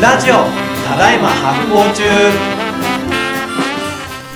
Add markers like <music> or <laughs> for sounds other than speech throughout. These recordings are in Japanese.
ラジオただいま発行中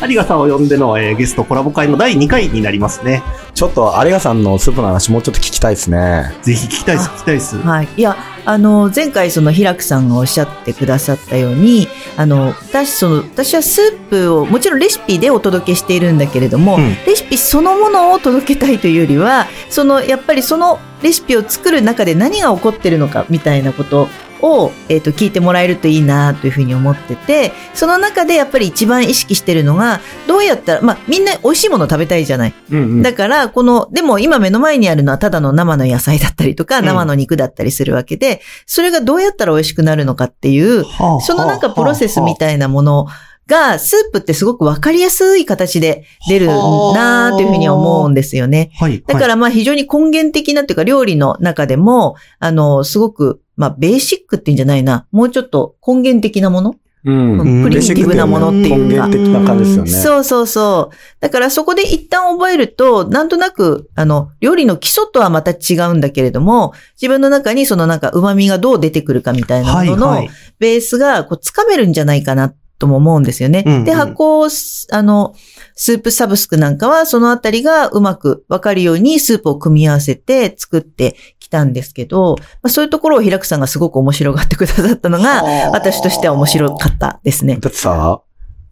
有賀さんを呼んでの、えーゲストコラボ会の第2回になりますね。ちょっと有賀さんのスープの話もうちょっと聞きたいですね。ぜひ聞きたいです、聞きたいです。はい。いや、あの、前回その平久さんがおっしゃってくださったように、あの、私、その、私はスープを、もちろんレシピでお届けしているんだけれども、うんレシピそのものを届けたいというよりは、その、やっぱりそのレシピを作る中で何が起こってるのかみたいなことを、えっ、と、聞いてもらえるといいなというふうに思ってて、その中でやっぱり一番意識してるのが、どうやったら、まあ、みんな美味しいもの食べたいじゃない。うんうん。だから、この、でも今目の前にあるのはただの生の野菜だったりとか、うん生の肉だったりするわけで、それがどうやったら美味しくなるのかっていう、はあそのなんかプロセスみたいなものが、スープってすごくわかりやすい形で出るなーというふうに思うんですよね。はい。だからまあ非常に根源的なっていうか料理の中でも、あの、すごく、まあベーシックっていうんじゃないな、もうちょっと根源的なもの？うん。プリミティブなものっていうか根源的な感じですよね。そうそうそう。だからそこで一旦覚えると、なんとなく、あの、料理の基礎とはまた違うんだけれども、自分の中にそのなんか旨味がどう出てくるかみたいなものの。ベースがこうつかめるんじゃないかなとも思うんですよね。うんうんで、発酵す、あの、スープサブスクなんかはそのあたりがうまくわかるようにスープを組み合わせて作ってきたんですけど、まあ、そういうところを平久さんがすごく面白がってくださったのが、私としては面白かったですね。だってさ、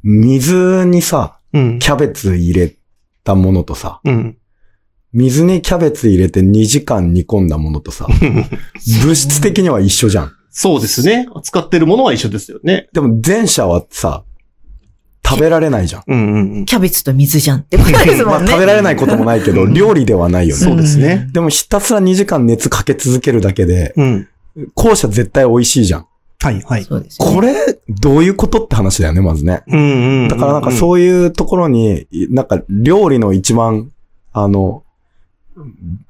水にさ、うん。キャベツ入れたものとさ、うん。水にキャベツ入れて2時間煮込んだものとさ、<laughs> 物質的には一緒じゃん。そうですね。使ってるものは一緒ですよね。でも前者はさ、食べられないじゃん。うんうんうん。キャベツと水じゃんってことですまあもんね。食べられないこともないけど、料理ではないよね。そうですね。でもひたすら2時間熱かけ続けるだけで、うん。後者絶対美味しいじゃん。はいはい。そうですよねこれ、どういうことって話だよね、まずね。うんうんうん。だからなんかそういうところに、なんか料理の一番、あの、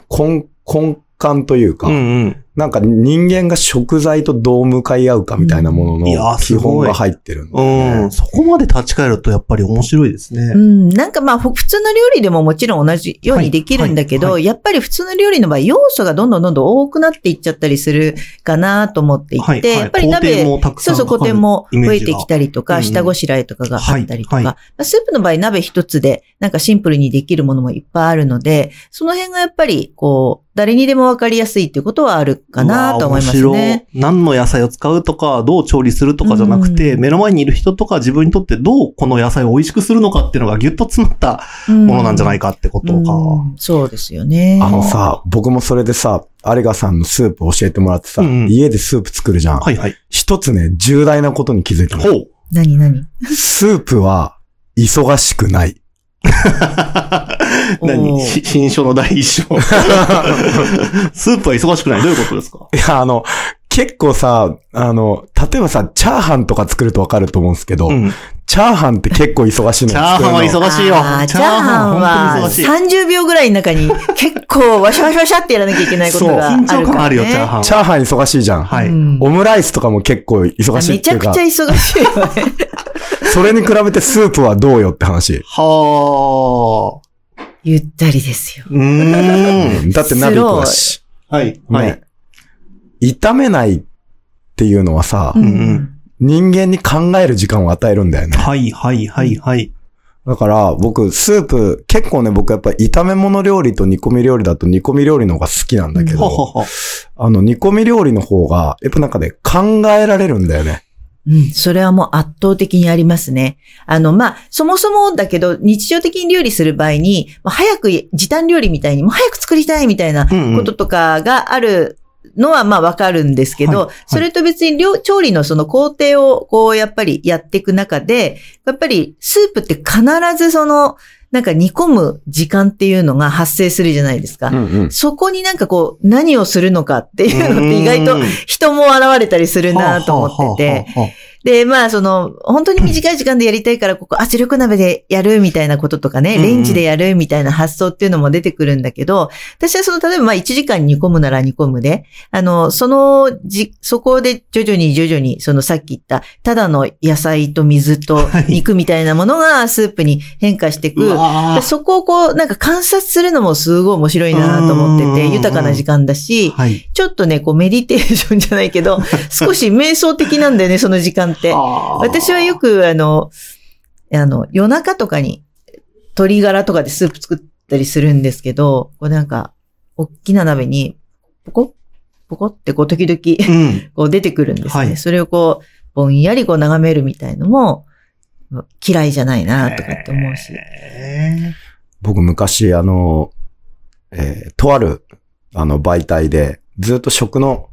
根、根幹というか、うんうん。なんか人間が食材とどう向かい合うかみたいなものの基本が入ってるんだうん。そこまで立ち返るとやっぱり面白いですね。う。ん、なんかまあ、ふ普通の料理でももちろん同じようにできるんだけど、はい。はいやっぱり普通の料理の場合、要素がどんどんどんどん多くなっていっちゃったりするかなと思っていて、はいはい。やっぱり鍋、工程もたくさそうんそう、古典も増えてきたりとか、うん下ごしらえとかがあったりとか、はいはスープの場合鍋一つで、なんかシンプルにできるものもいっぱいあるので、その辺がやっぱり、こう、誰にでもわかりやすいっていうことはあるかなと思いますね。何の野菜を使うとか、どう調理するとかじゃなくて、うん目の前にいる人とか自分にとってどうこの野菜を美味しくするのかっていうのがギュッと詰まったものなんじゃないかってことか。うんそうですよね。あのさ、僕もそれでさ、有賀さんのスープ教えてもらってさ、うんうん家でスープ作るじゃん。はいはい。一つね、重大なことに気づいたの。ほう。何何？<laughs> スープは忙しくない。<laughs> 何？新書の第一章。<laughs> スープは忙しくない？どういうことですか？いや、あの、結構さ、あの、例えばさ、チャーハンとか作るとわかると思うんですけど、うん。チャーハンって結構忙しいのチャーハンは忙しいよ。チャーハンは本当に忙しい。30秒ぐらいの中に結構ワシャワシャワシャってやらなきゃいけないことがあるから、ね。緊張感あるよ、チャーハンは。チャーハン忙しいじゃん。はい。うんオムライスとかも結構忙しいめっていうかちゃくちゃ、忙しいよね。それに比べてスープはどうよって話。はあ。ゆったりですよ。うーん。だって鍋行くし。はい。はいね。。炒めないっていうのはさ、んうん人間に考える時間を与えるんだよね。はい、はい、はい、はい。だから僕、スープ、結構ね、僕やっぱ炒め物料理と煮込み料理だと煮込み料理の方が好きなんだけははど、は。あの煮込み料理の方が、やっぱなんかね、考えられるんだよね。うん、それはもう圧倒的にありますね。あの、まあ、そもそもだけど、日常的に料理する場合に、まあ早く時短料理みたいに、もう早く作りたいみたいなこととかがあるのはまあわかるんですけど、はいはいそれと別に料調理のその工程をこうやっぱりやっていく中で、やっぱりスープって必ずその、なんか煮込む時間っていうのが発生するじゃないですか。うんうん。そこになんかこう、何をするのかっていうのって意外とうん人も現れたりするなと思ってて、で、まあ、その、本当に短い時間でやりたいから、ここ圧力鍋でやるみたいなこととかね、レンジでやるみたいな発想っていうのも出てくるんだけど、私はその、例えばまあ1時間煮込むなら煮込むで、あの、そのじ、そこで徐々に徐々に、そのさっき言った、ただの野菜と水とはい肉みたいなものがスープに変化していく。うわでそこをこう、なんか観察するのもすごい面白いなと思ってて、うん豊かな時間だし、はい。ちょっとね、こうメディテーションじゃないけど、<laughs> 少し瞑想的なんだよね、その時間って。私はよく、あの、あの、夜中とかに鶏ガラとかでスープ作ったりするんですけど、こうなんか、大きな鍋に、ポコッポコってこう時々、うん。<laughs> こう出てくるんですね。はいそれをこう、ぼんやりこう眺めるみたいのも、嫌いじゃないなとかって思うし。へ僕昔、あの、えーとある、あの、媒体で、ずっと食の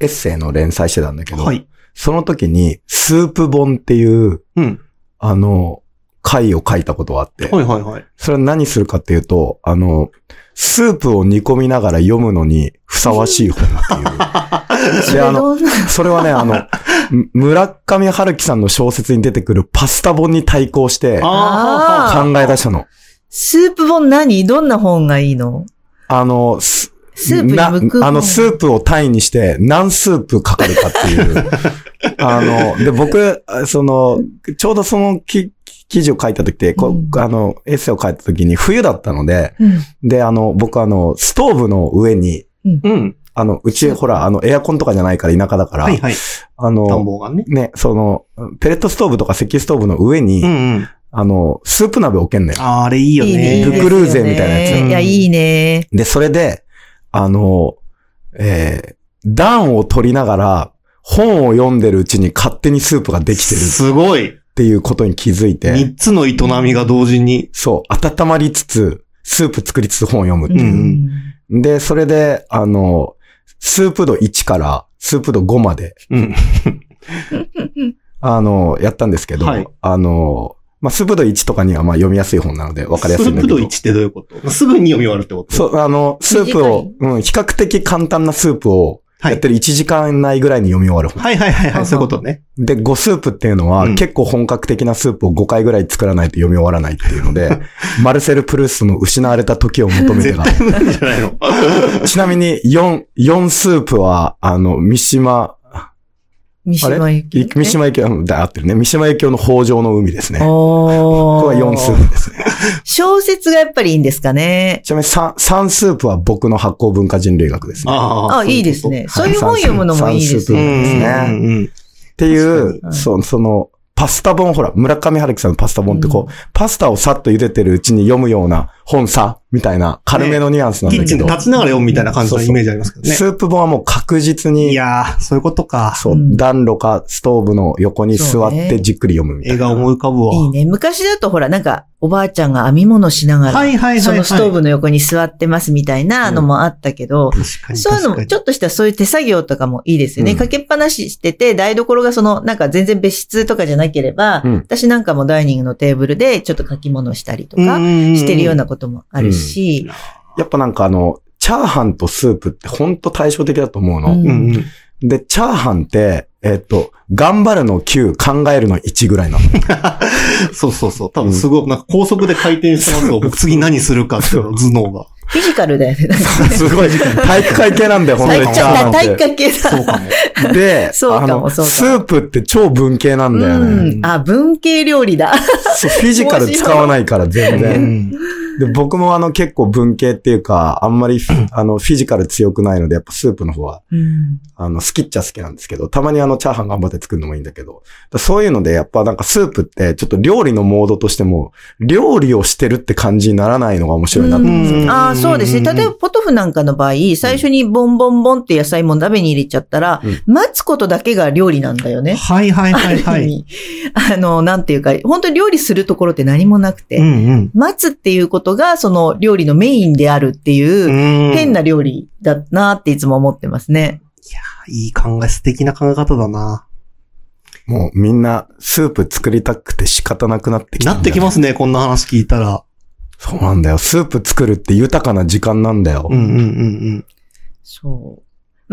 エッセイの連載してたんだけど、ーはい。その時に、スープ本っていう、うん。あの、回を書いたことがあって、はいはいはい。それは何するかっていうと、あの、スープを煮込みながら読むのにふさわしい本っていう。そ <laughs> で、あの、それはね、あの、む村上春樹さんの小説に出てくるパスタ本に対抗して考え出したの。スープ本何？どんな本がいいの？あの、ススープにく本あの、スープを単位にして何スープかかるかっていう。<laughs> あの、で、僕、あその、ちょうどそのき記事を書いた時って、こうんあの、エッセイを書いた時に冬だったので、うん。で、あの、僕あの、ストーブの上に、うん。あの、うち、ほら、あの、エアコンとかじゃないから田舎だから、はいはい。あ暖の、房がね。ね、その、ペレットストーブとか石ストーブの上に、うんうん。あの、スープ鍋置けんのよ。あーあれいいよ。ね。ルクルーゼみたいなやついや、いいね。で、それで、あの、えー、暖を取りながら、本を読んでるうちに勝手にスープができてるすごい。っていうことに気づいて、三つの営みが同時に。そう、温まりつつ、スープ作りつつ本を読むってういう。で、それで、あの、スープ度1からスープ度5まで、うん。<laughs> あの、やったんですけど、はいあの、まあ、スープ度1とかにはまあ読みやすい本なので分かりやすいんだけど。スープ度1ってどういうこと？すぐに読み終わるってこと？そう、あの、スープを、うん、比較的簡単なスープを、はいやってる1時間内ぐらいに読み終わる本。はいはいはいはい、そういうことね。で、5スープっていうのは、うん結構本格的なスープを5回ぐらい作らないと読み終わらないっていうので、<laughs> マルセル・プルーストの失われた時を求めてが。絶対無理じゃないの。<laughs> ちなみに、4、4スープは、あの、三島、三島由紀夫。三島由紀夫、だ、合ってるね。三島由紀夫の北条の海ですね。これは4スープですね。小説がやっぱりいいんですかね。ちなみに 3, 3スープは僕の発酵文化人類学ですね。ああ、いいですね。そいういう本読むのもいいですね。ですねうんうんうんっていう、確そその、パスタ本、ほら、村上春樹さんのパスタ本ってこう、うんパスタをさっと茹でてるうちに読むような本さ、みたいな軽めのニュアンスなんキッチンでだけど、立ちながら読むみたいな感じのイメージありますけどね。スープ本はもう確実いに、やー、そういうことか。そう、うん暖炉かストーブの横に座ってじっくり読むみたいな。映画思い浮かぶわ。いいね。昔だとほら、なんか、おばあちゃんが編み物しながら、はいはいはいはい。そのストーブの横に座ってますみたいなのもあったけど、確かに。そういうのも、ちょっっとしたそういう手作業とかもいいですよね。うんかけっぱなししてて、台所がその、なんか全然別室とかじゃなければ、うん私なんかもダイニングのテーブルでちょっと書き物したりとか、してるようなこともあるし、やっぱなんかあの、チャーハンとスープってほんと対照的だと思うの。うんうんうん。で、チャーハンって、えっと、頑張るの9、考えるの1ぐらいなの。<laughs> そうそうそう。多分すごい、なんか高速で回転してますよ。僕次何するかっていうの頭脳が。<laughs> フィジカルだよね。すごい、<laughs> 体育会系なんだよ、本当にチャーハンって。体育会系だ。そうかも。で、そうかもそうかもスープって超文系なんだよね。うん。あ、文系料理だ。そうフィジカル使わないから全う然。んで、僕もあの結構文系っていうか、あんまり <clears throat> あのフィジカル強くないので、やっぱスープの方は、うん。あの好きっちゃ好きなんですけど、たまにあのチャーハン頑張って作るのもいいんだけど、だそういうのでやっぱなんかスープってちょっと料理のモードとしても、料理をしてるって感じにならないのが面白いなと思うんですよね。うんああ、そうですね。例えば、ポトフなんかの場合、最初にボンボンボンって野菜も鍋に入れちゃったら、うん待つことだけが料理なんだよね。はいはいはいはい。<laughs> あの、なんていうか、本当に料理するところって何もなくて、うんうん。待つっていうことが、その料理のメインであるっていう、うん変な料理だなっていつも思ってますね。いい考え、素敵な考え方だな。もうみんなスープ作りたくて仕方なくなってきたなってきますすね、こんな話聞いたら。そうなんだよ。スープ作るって豊かな時間なんだよ。うんうんうんそう。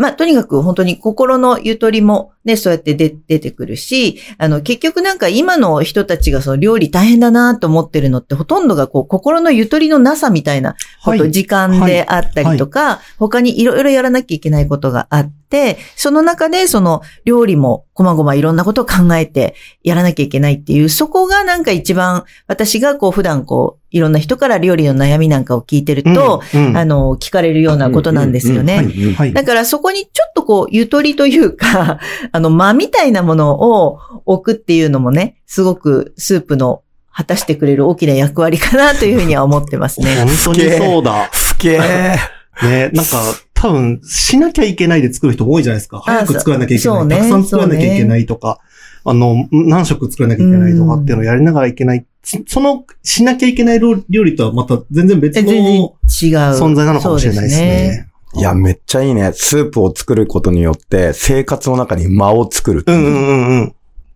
まあ、とにかく本当に心のゆとりもね、そうやって出出てくるし、あの、結局なんか今の人たちがその料理大変だなと思ってるのってほとんどがこう、心のゆとりのなさみたいなこと、はい。時間であったりとか、他にいろいろやらなきゃいけないことがあって、その中でその料理もこまごまいろんなことを考えてやらなきゃいけないっていう、そこがなんか一番私がこう普段こう、いろんな人から料理の悩みなんかを聞いてると、うんうん。あの、聞かれるようなことなんですよね。はいはい。だからそこにちょっとこう、ゆとりというか、<laughs> あの、間みたいなものを置くっていうのもね、すごくスープの果たしてくれる大きな役割かなというふうには思ってますね。<laughs> 本当にそうだ。ふけー。<laughs> ね、なんか、多分、しなきゃいけないで作る人も多いじゃないですか。あ早く作らなきゃいけない。ねたくさん作らなきゃいけないとか、あの、何食作らなきゃいけないとかっていうのをやりながらいけない。そその、しなきゃいけない料料理とはまた全然別の存在なのかもしれないですね。いや、めっちゃいいね。スープを作ることによって、生活の中に間を作る。うんうんうんうん。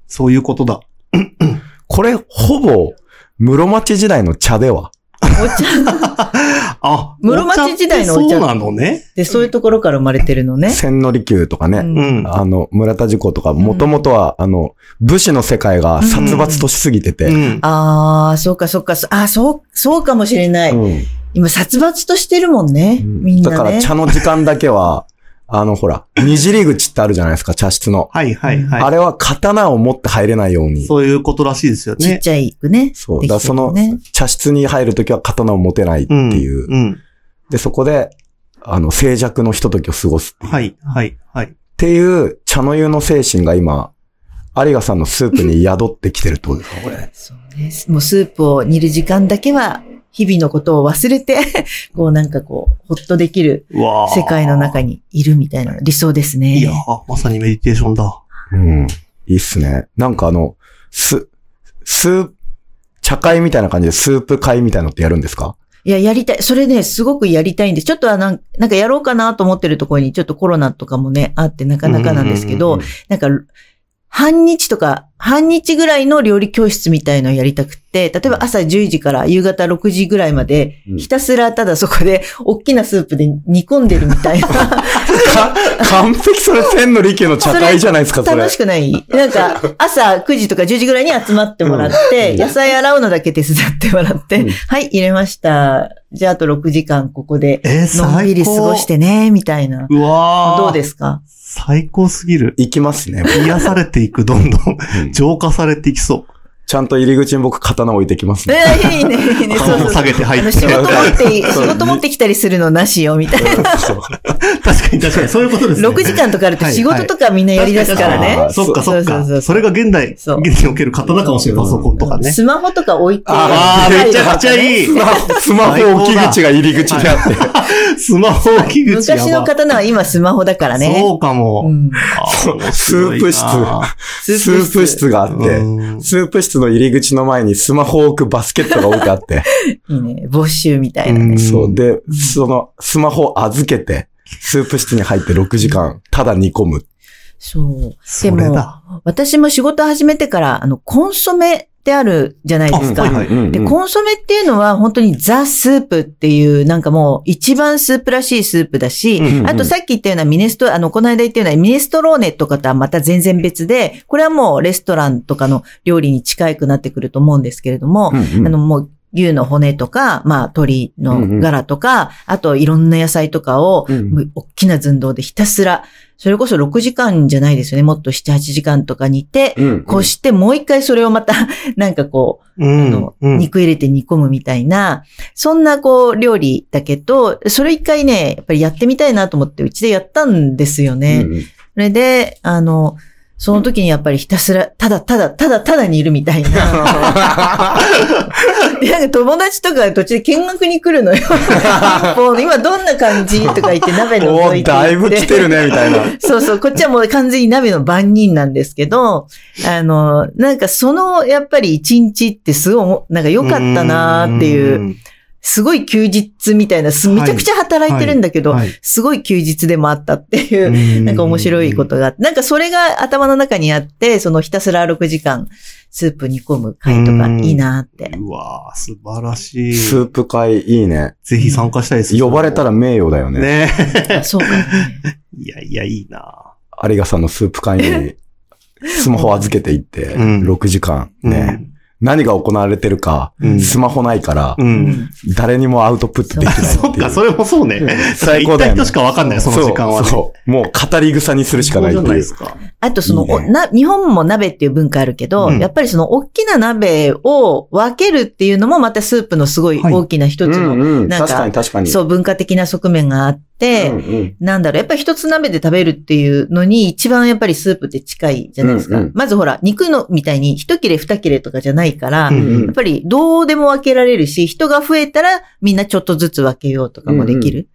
そういうことだ。<clears throat> これ、ほぼ、室町時代の茶では。お茶 <laughs> あ、室町時代のお茶そうなのね。で、そういうところから生まれてるのね。千利休とかね。うんうん。あの、村田事故とか、もともとは、あの、武士の世界が殺伐としすぎてて、うん。ああ、そうかそうか、そあーそう、そうかもしれない。うん今、殺伐としてるもんね。みんなね。だから茶の時間だけは、<laughs> あの、ほら、二尻口ってあるじゃないですか、茶室の。はいはいはい。あれは刀を持って入れないように。そういうことらしいですよね。ちっちゃいくね。そう。できてだからその茶室に入るときは刀を持てないってうん。いう。うん。で、そこで、あの、静寂のひとときを過ごすっていう。っはいはいはい。ていう、茶の湯の精神が今、有賀さんのスープに宿ってきてるってことですか、これ。そうね。もうスープを煮る時間だけは、日々のことを忘れて、<laughs> こうなんかこう、ほっとできる世界の中にいるみたいな理想ですね。いやーまさにメディテーションだ。うん。いいっすね。なんかあの、す、スープ、茶会みたいな感じでスープ会みたいなのってやるんですか？いや、やりたい。それね、すごくやりたいんです。ちょっとはなんなんかやろうかなと思ってるところに、ちょっとコロナとかもね、あってなかなかなんですけど、なんか、半日とか、半日ぐらいの料理教室みたいのをやりたくって、例えば朝10時から夕方6時ぐらいまで、うん。ひたすらただそこで、大きなスープで煮込んでるみたいな。<laughs> か完璧それ千の利休の茶会じゃないですか、それ。楽。しくない。なんか、朝9時とか10時ぐらいに集まってもらって、うん。野菜洗うのだけ手伝ってもらって、うん。はい、入れました。じゃああと6時間ここで、えー、のんびり過ごしてね、みたいな。うわー。どうですか？最高すぎる。行きますね。癒されていく、どんどん。うん浄化されていきそちゃんと入り口に僕刀置いてきますえね。ーいいね、いいね。う。そうそう下げて入って仕事持って、仕事持ってきたりするのなしよ、みたいな。確かに確かに、そういうことですね。6時間とかあると仕事とかみんなやり出すからねはいはい。そっかそっそうそうそうか。それが現代、現代における刀かもしれない。パソコンとかね。スマホとか置いて。あーめちゃくちゃいいスマスマホ置き口が入り口であって。スマホ置き口昔の刀は今スマホだからね。そうかも。うんあー面スープ室、スープ室があって、うんスープ室の入り口の前にスマホを置くバスケットが置いてあって、<laughs> いいね。没収みたいなね。うんそう。で、そのスマホを預けて、スープ室に入って6時間、ただ煮込む。そう。そでも。私も仕事始めてから、あの、コンソメってあるじゃないですか。で、コンソメっていうのは本当にザ・スープっていう、なんかもう一番スープらしいスープだし、うんうんあとさっき言ったようなミネスト、あの、この間言ったようなミネストローネとかとはまた全然別で、これはもうレストランとかの料理に近くなってくると思うんですけれども、うんうん。あの、もう、牛の骨とか、まあ、鶏のガラとか、あといろんな野菜とかを、大きな寸胴でひたすら、それこそ6時間じゃないですよね。もっと7、8時間とか煮て、うんこしてもう一回それをまた、<laughs> なんかこう、うあの、ん。肉入れて煮込むみたいな、そんなこう、料理だけど、それ一回ね、やっぱりやってみたいなと思って、うちでやったんですよね。うんうんそれで、あの、その時にやっぱりひたすら、ただただ、ただただにいるみたいな。<laughs> で、なんか友達とか途中で見学に来るのよ。<laughs> もう今どんな感じとか言って鍋のおーだいぶ来てるね、みたいな。<laughs> そうそう、こっちはもう完全に鍋の番人なんですけど、あの、なんかその、やっぱり一日ってすごいお、なんか良かったなーっていう、すごい休日みたいな、すめちゃくちゃ働いてるんだけど、はいすごい休日でもあったっていう、うなんか面白いことがあって、なんかそれが頭の中にあって、そのひたすら6時間スープ煮込む回とかうんいいなって。うわー素晴らしい。スープ会いいね。ぜひ参加したいです。呼ばれたら名誉だよね。ねあそうかね。<laughs> いやいや、いいな有賀さんのスープ会に、スマホ預けていって、うん6時間うんね、何が行われてるか、うんスマホないから、うん。誰にもアウトプットできないっていう。<laughs> そっか、それもそうね。最高だよね行った人しかわかんない、その時間はね。そうそうもう語り草にするしかないっていうそうじゃないです。か。あとその、いいねおな、日本も鍋っていう文化あるけど、うんやっぱりその大きな鍋を分けるっていうのもまたスープのすごいはい大きな一つの、うんうん、なんか確かに確かに。そう文化的な側面があって、うんうん。なんだろう、やっぱり一つ鍋で食べるっていうのに一番やっぱりスープって近いじゃないですか。うんうん。まずほら、肉のみたいに一切れ二切れとかじゃないから、うんやっぱりどうでも分けられるし、人が増えたらみんなちょっとずつ分けようとかもできる。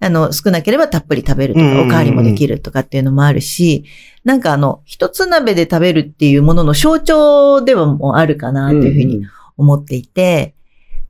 あの、少なければたっぷり食べるとか、うんうんうん。おかわりもできるとかっていうのもあるし、なんかあの、一つ鍋で食べるっていうものの象徴ではもうあるかなっていうふうに思っていて、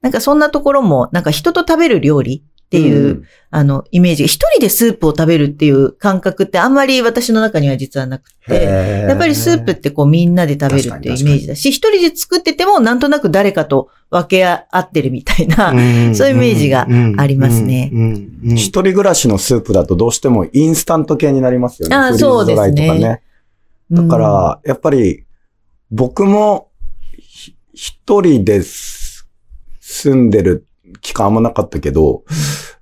なんかそんなところも、なんか人と食べる料理っていう、あの、イメージ、一人でスープを食べるっていう感覚ってあんまり私の中には実はなくて、やっぱりスープってこうみんなで食べるっていうイメージだし、一人で作っててもなんとなく誰かと分け合ってるみたいな、んそういうイメージがありますね。うんうんうん一人暮らしのスープだとどうしてもインスタント系になりますよね。あそうですね。ね。だから、やっぱり、僕も、ひ一人です住んでる期間あんまなかったけど、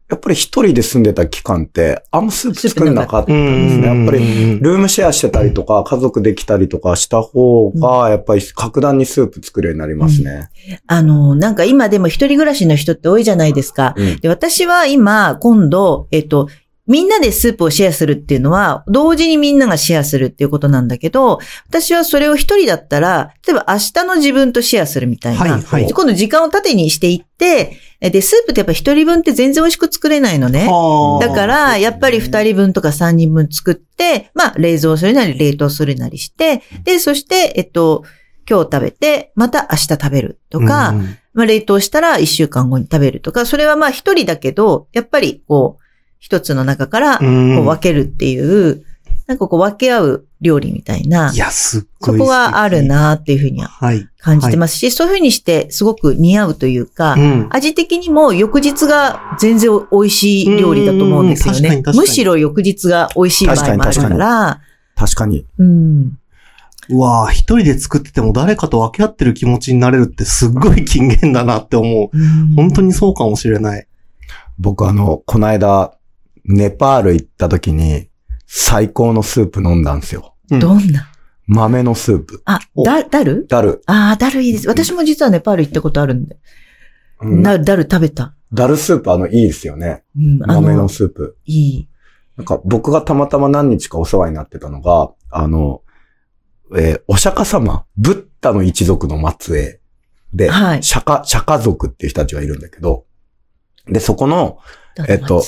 やっぱり一人で住んでた期間って、あんまスープ作んなかったんですね。やっぱり、り、ルームシェアしてたりとか、家族できたりとかした方が、やっぱり格段にスープ作るようになりますね。あの、なんか今でも一人暮らしの人って多いじゃないですか。うんで、私は今、今度、えっと、みんなでスープをシェアするっていうのは、同時にみんながシェアするっていうことなんだけど、私はそれを一人だったら、例えば明日の自分とシェアするみたいな。はいはい今度時間を縦にしていって、えで、スープってやっぱ一人分って全然美味しく作れないのね。はあだから、やっぱり二人分とか三人分作って、まあ、冷蔵するなり冷凍するなりして、で、そして、えっと、今日食べて、また明日食べるとか、うんまあ、冷凍したら一週間後に食べるとか、それはまあ一人だけど、やっぱりこう、一つの中からこう分けるっていう、なんかこう分け合う料理みたいな、いや、すっごい。そこはある。なっていうふうにははい。感じてますし、そういうふうにしてすごく似合うというか、うん。味的にも翌日が全然美味しい料理だと思うんですよねうん確かに。確かにむしろ翌日が美味しい場合もあるから、確かに。うん。うわぁ、一人で作ってても誰かと分け合ってる気持ちになれるってすっごい金言だなって思う。本当にそうかもしれない。僕あの、この間、ネパール行った時に、最高のスープ飲んだんですよ。うんどんな？豆のスープ。あ、おだ、ダル？ダル。ああ、ダルいいです。私も実はネパール行ったことあるんで。うんなダル食べた。ダルスープあの、いいですよね。うん、あ豆のの、スープ。いい。なんか僕がたまたま何日かお世話になってたのが、あの、えーお釈迦様、ブッダの一族の末裔で、はい釈迦、釈迦族っていう人たちがいるんだけど、で、そこの、えっと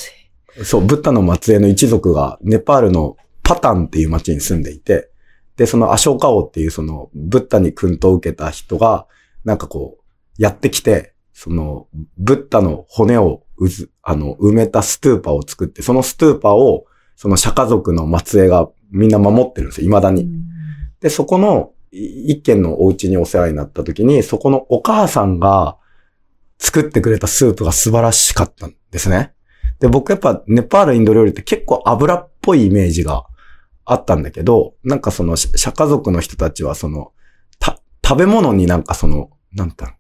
そう、ブッダの末裔の一族がネパールのパタンっていう町に住んでいて、で、そのアショーカ王っていうそのブッダに訓導を受けた人が、なんかこう、やってきて、その、ブッダの骨をうず、あの、埋めたストゥーパを作って、そのストゥーパを、その釈迦族の末裔がみんな守ってるんですよ、未だに。で、そこのい一軒のお家にお世話になった時に、そこのお母さんが作ってくれたスープが素晴らしかったんですね。で、僕やっぱネパールインド料理って結構油っぽいイメージがあったんだけど、なんかそのし釈迦族の人たちはその、た、食べ物になんかその、なんだろう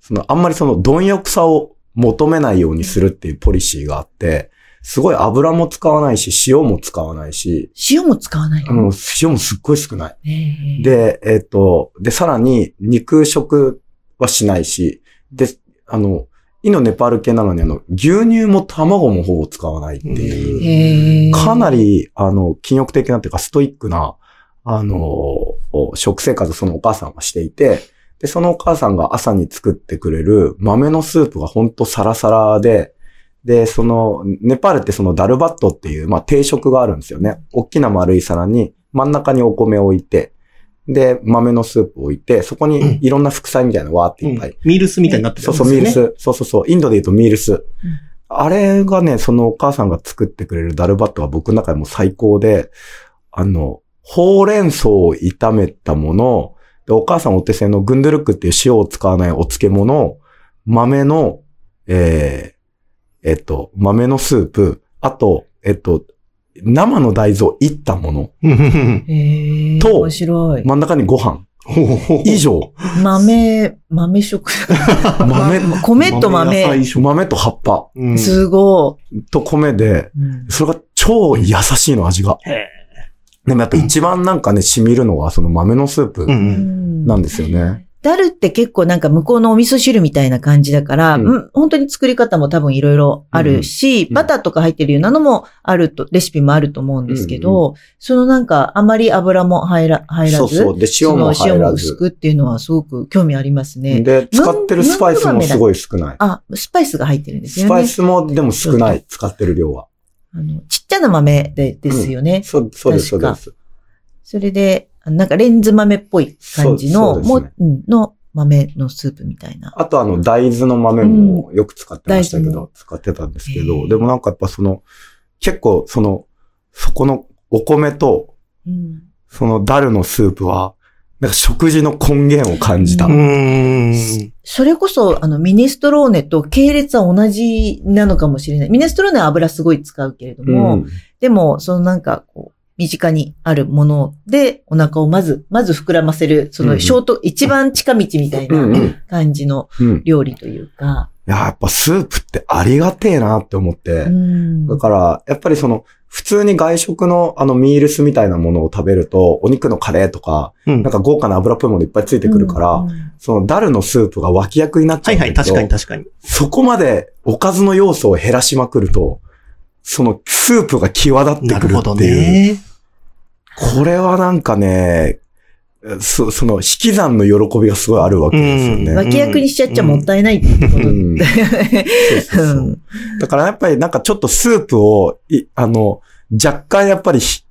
その、あんまりその貪欲さを求めないようにするっていうポリシーがあって、すごい油も使わないし、塩も使わないし、塩も使わないあの、塩もすっごい少ない。で、えっ、と、で、さらに肉食はしないし、で、あの、イのネパール系なのにあの、牛乳も卵もほぼ使わないっていう、かな、り、あの、禁欲的なっていうか、ストイックな、あの、食生活をそのお母さんはしていて、で、そのお母さんが朝に作ってくれる豆のスープがほんとサラサラで、で、その、ネパールってそのダルバットっていう、まあ定食があるんですよね。大きな丸い皿に真ん中にお米を置いて、で、豆のスープを置いて、そこにいろんな副菜みたいなのわーっていっぱい。ミールスみたいになってるそうそう、ミールス。そうそうそう。インドで言うとミールス。あれがね、そのお母さんが作ってくれるダルバットが僕の中でも最高で、あの、ほうれん草を炒めたもの、でお母さんお手製のグンドゥルックっていう塩を使わないお漬物、豆の、えー、えっと、豆のスープ、あと、えっと、生の大豆をいったもの。と面白い。真ん中にご飯。以上、豆、豆食。<laughs> 豆、米と豆。豆と葉っぱ。うん。すごと米で、それが超優しいの、味が。へでもやっぱ一番なんかね、染みるのはその豆のスープなんですよね。ダルって結構なんか向こうのお味噌汁みたいな感じだから、うんうん本当に作り方も多分いろいろあるし、うんバターとか入ってるようなのもあると、レシピもあると思うんですけど、そのなんかあまり油も入ら入らず、そうそう。で、塩も塩も。薄くっていうのはすごく興味ありますね。で、使ってるスパイスもすごい少ない。あ、スパイスが入ってるんですよね。スパイスもでも少ない、使ってる量は。あのちっちゃな豆でですよね。そう、そうです、そうです。それで、なんかレンズ豆っぽい感じの、ねもうんの豆のスープみたいな。あとあの、大豆の豆もよく使ってましたけど大豆も、使ってたんですけへど、ーでもなんかやっぱその、結構その、そこのお米と、うんそのダルのスープは、なんか食事の根源を感じた。うーん。それこそ、あの、ミネストローネと系列は同じなのかもしれない。ミネストローネは油すごい使うけれども、うんでも、そのなんか、こう、身近にあるもので、お腹をまず、まず膨らませる、そうんうんの、ショート、一番近道みたいうんうなん感じのうん。い料理というか、や、やっぱスープってありがてえなって思ってう。んだから、やっぱりその、普通に外食のあのミールスみたいなものを食べると、お肉のカレーとか、うんなんか豪華な油っぽいものいっぱいついてくるから、うんそのダルのスープが脇役になっちゃはいはい、うんだけど、確かに確かに。そこまでおかずの要素を減らしまくると、そのスープが際立ってくるっていう。ね。これはなんかね、そその引き算の喜びがすごいあるわけですよね。脇役にしちゃっちゃもったいないってことだからやっぱりなんかちょっとスープを、いあの、若干やっぱりひ、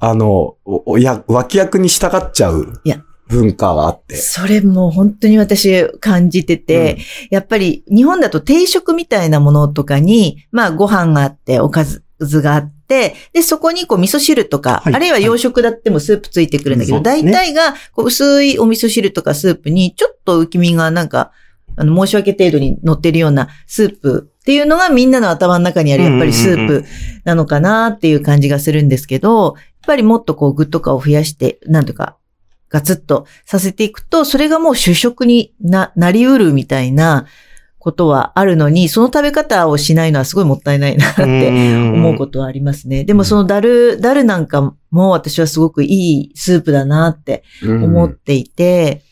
あの、おおや脇役に従っちゃういや文化があって。それも本当に私感じてて、やっぱり日本だと定食みたいなものとかに、まあご飯があって、おかずがあって、で、そこにこう味噌汁とか、はい。あるいは洋食だってもスープついてくるんだけど、大そうですね。体がこう薄いお味噌汁とかスープにちょっと浮き身がなんか、あの、申し訳程度に乗ってるようなスープっていうのがみんなの頭の中にあるやっぱりスープなのかなっていう感じがするんですけど、やっぱりもっとこう具とかを増やして、なんとかガツッとさせていくと、それがもう主食にな、なりうるみたいなことはあるのに、その食べ方をしないのはすごいもったいないなって思うことはありますね。でもそのダル、ダルなんかも私はすごくいいスープだなってうん思っていて、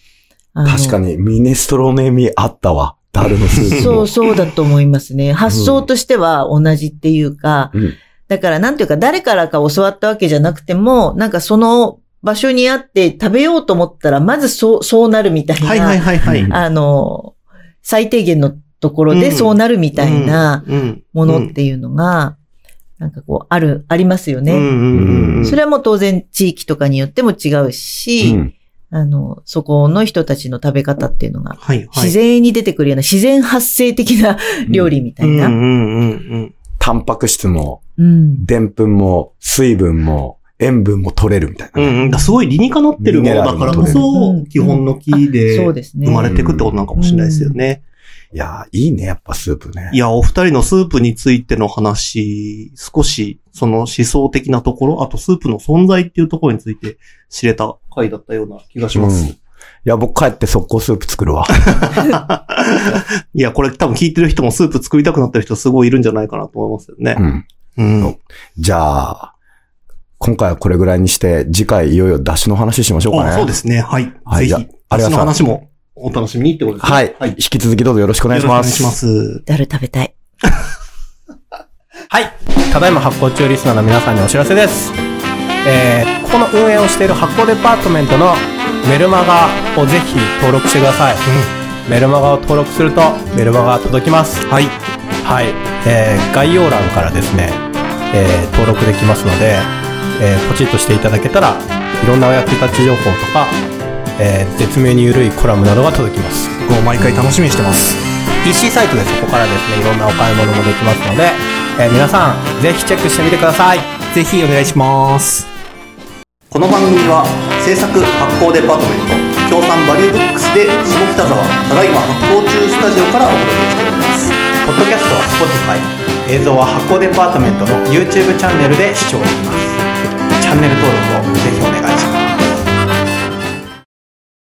確かにミネストローネ味あったわ。ダルのスープも。そうそうだと思いますね。発想としては同じっていうか、うんだからなんていうか誰からか教わったわけじゃなくても、なんかその場所にあって食べようと思ったら、まずそう、そうなるみたいな、はいはいはいはい。うんあの、最低限のところでそうなるみたいなものっていうのが、なんかこう、ある、ありますよね。うんそれはもう当然地域とかによっても違うし、うんあの、そこの人たちの食べ方っていうのが、はいはい。自然に出てくるような自然発生的な料理みたいな。うんうんうんうん。タンパク質も、うん。でんぷんも、水分も、塩分も取れるみたいなね。うんうん。すごい理にかなってるものだからこうそん、基本の木でそうですね。生まれていくってことなのかもしれないですよね。いやー、いいね、やっぱスープね。いや、お二人のスープについての話、少し、その思想的なところ、あとスープの存在っていうところについて知れた回だったような気がします。うんいや、僕帰って速攻スープ作るわ。<laughs> いや、これ多分聞いてる人もスープ作りたくなってる人すごいいるんじゃないかなと思いますよねう。ん。うん。じゃあ、今回はこれぐらいにして、次回いよいよ出汁の話しましょうかね。あそうですね。はい。はいぜひ、私のありがとうございます話もお楽しみにってことですね。はい。はい。引き続きどうぞよろしくお願いします。よろしくお願いします。ダル食べたい。はい。ただいま発行中リスナーの皆さんにお知らせです。えー、ここの運営をしている発行デパートメントのメルマガをぜひ登録してください。メルマガを登録するとメルマガが届きます。はい。はい。えー、概要欄からですね、えー、登録できますので、えー、ポチッとしていただけたら、いろんなお役立ち情報とか、えー、絶妙に緩いコラムなどが届きます。もう毎回楽しみにしてます。EC サイトでそこからですね、いろんなお買い物もできますので、えー皆さん、ぜひチェックしてみてください。ぜひお願いします。この番組は制作発行デパートメント協賛バリューブックスで下北沢ただいま発行中スタジオからお届けしております。ポッドキャストは Spotify、映像は発行デパートメントの YouTube チャンネルで視聴できますチャンネル登録をぜひお願いします。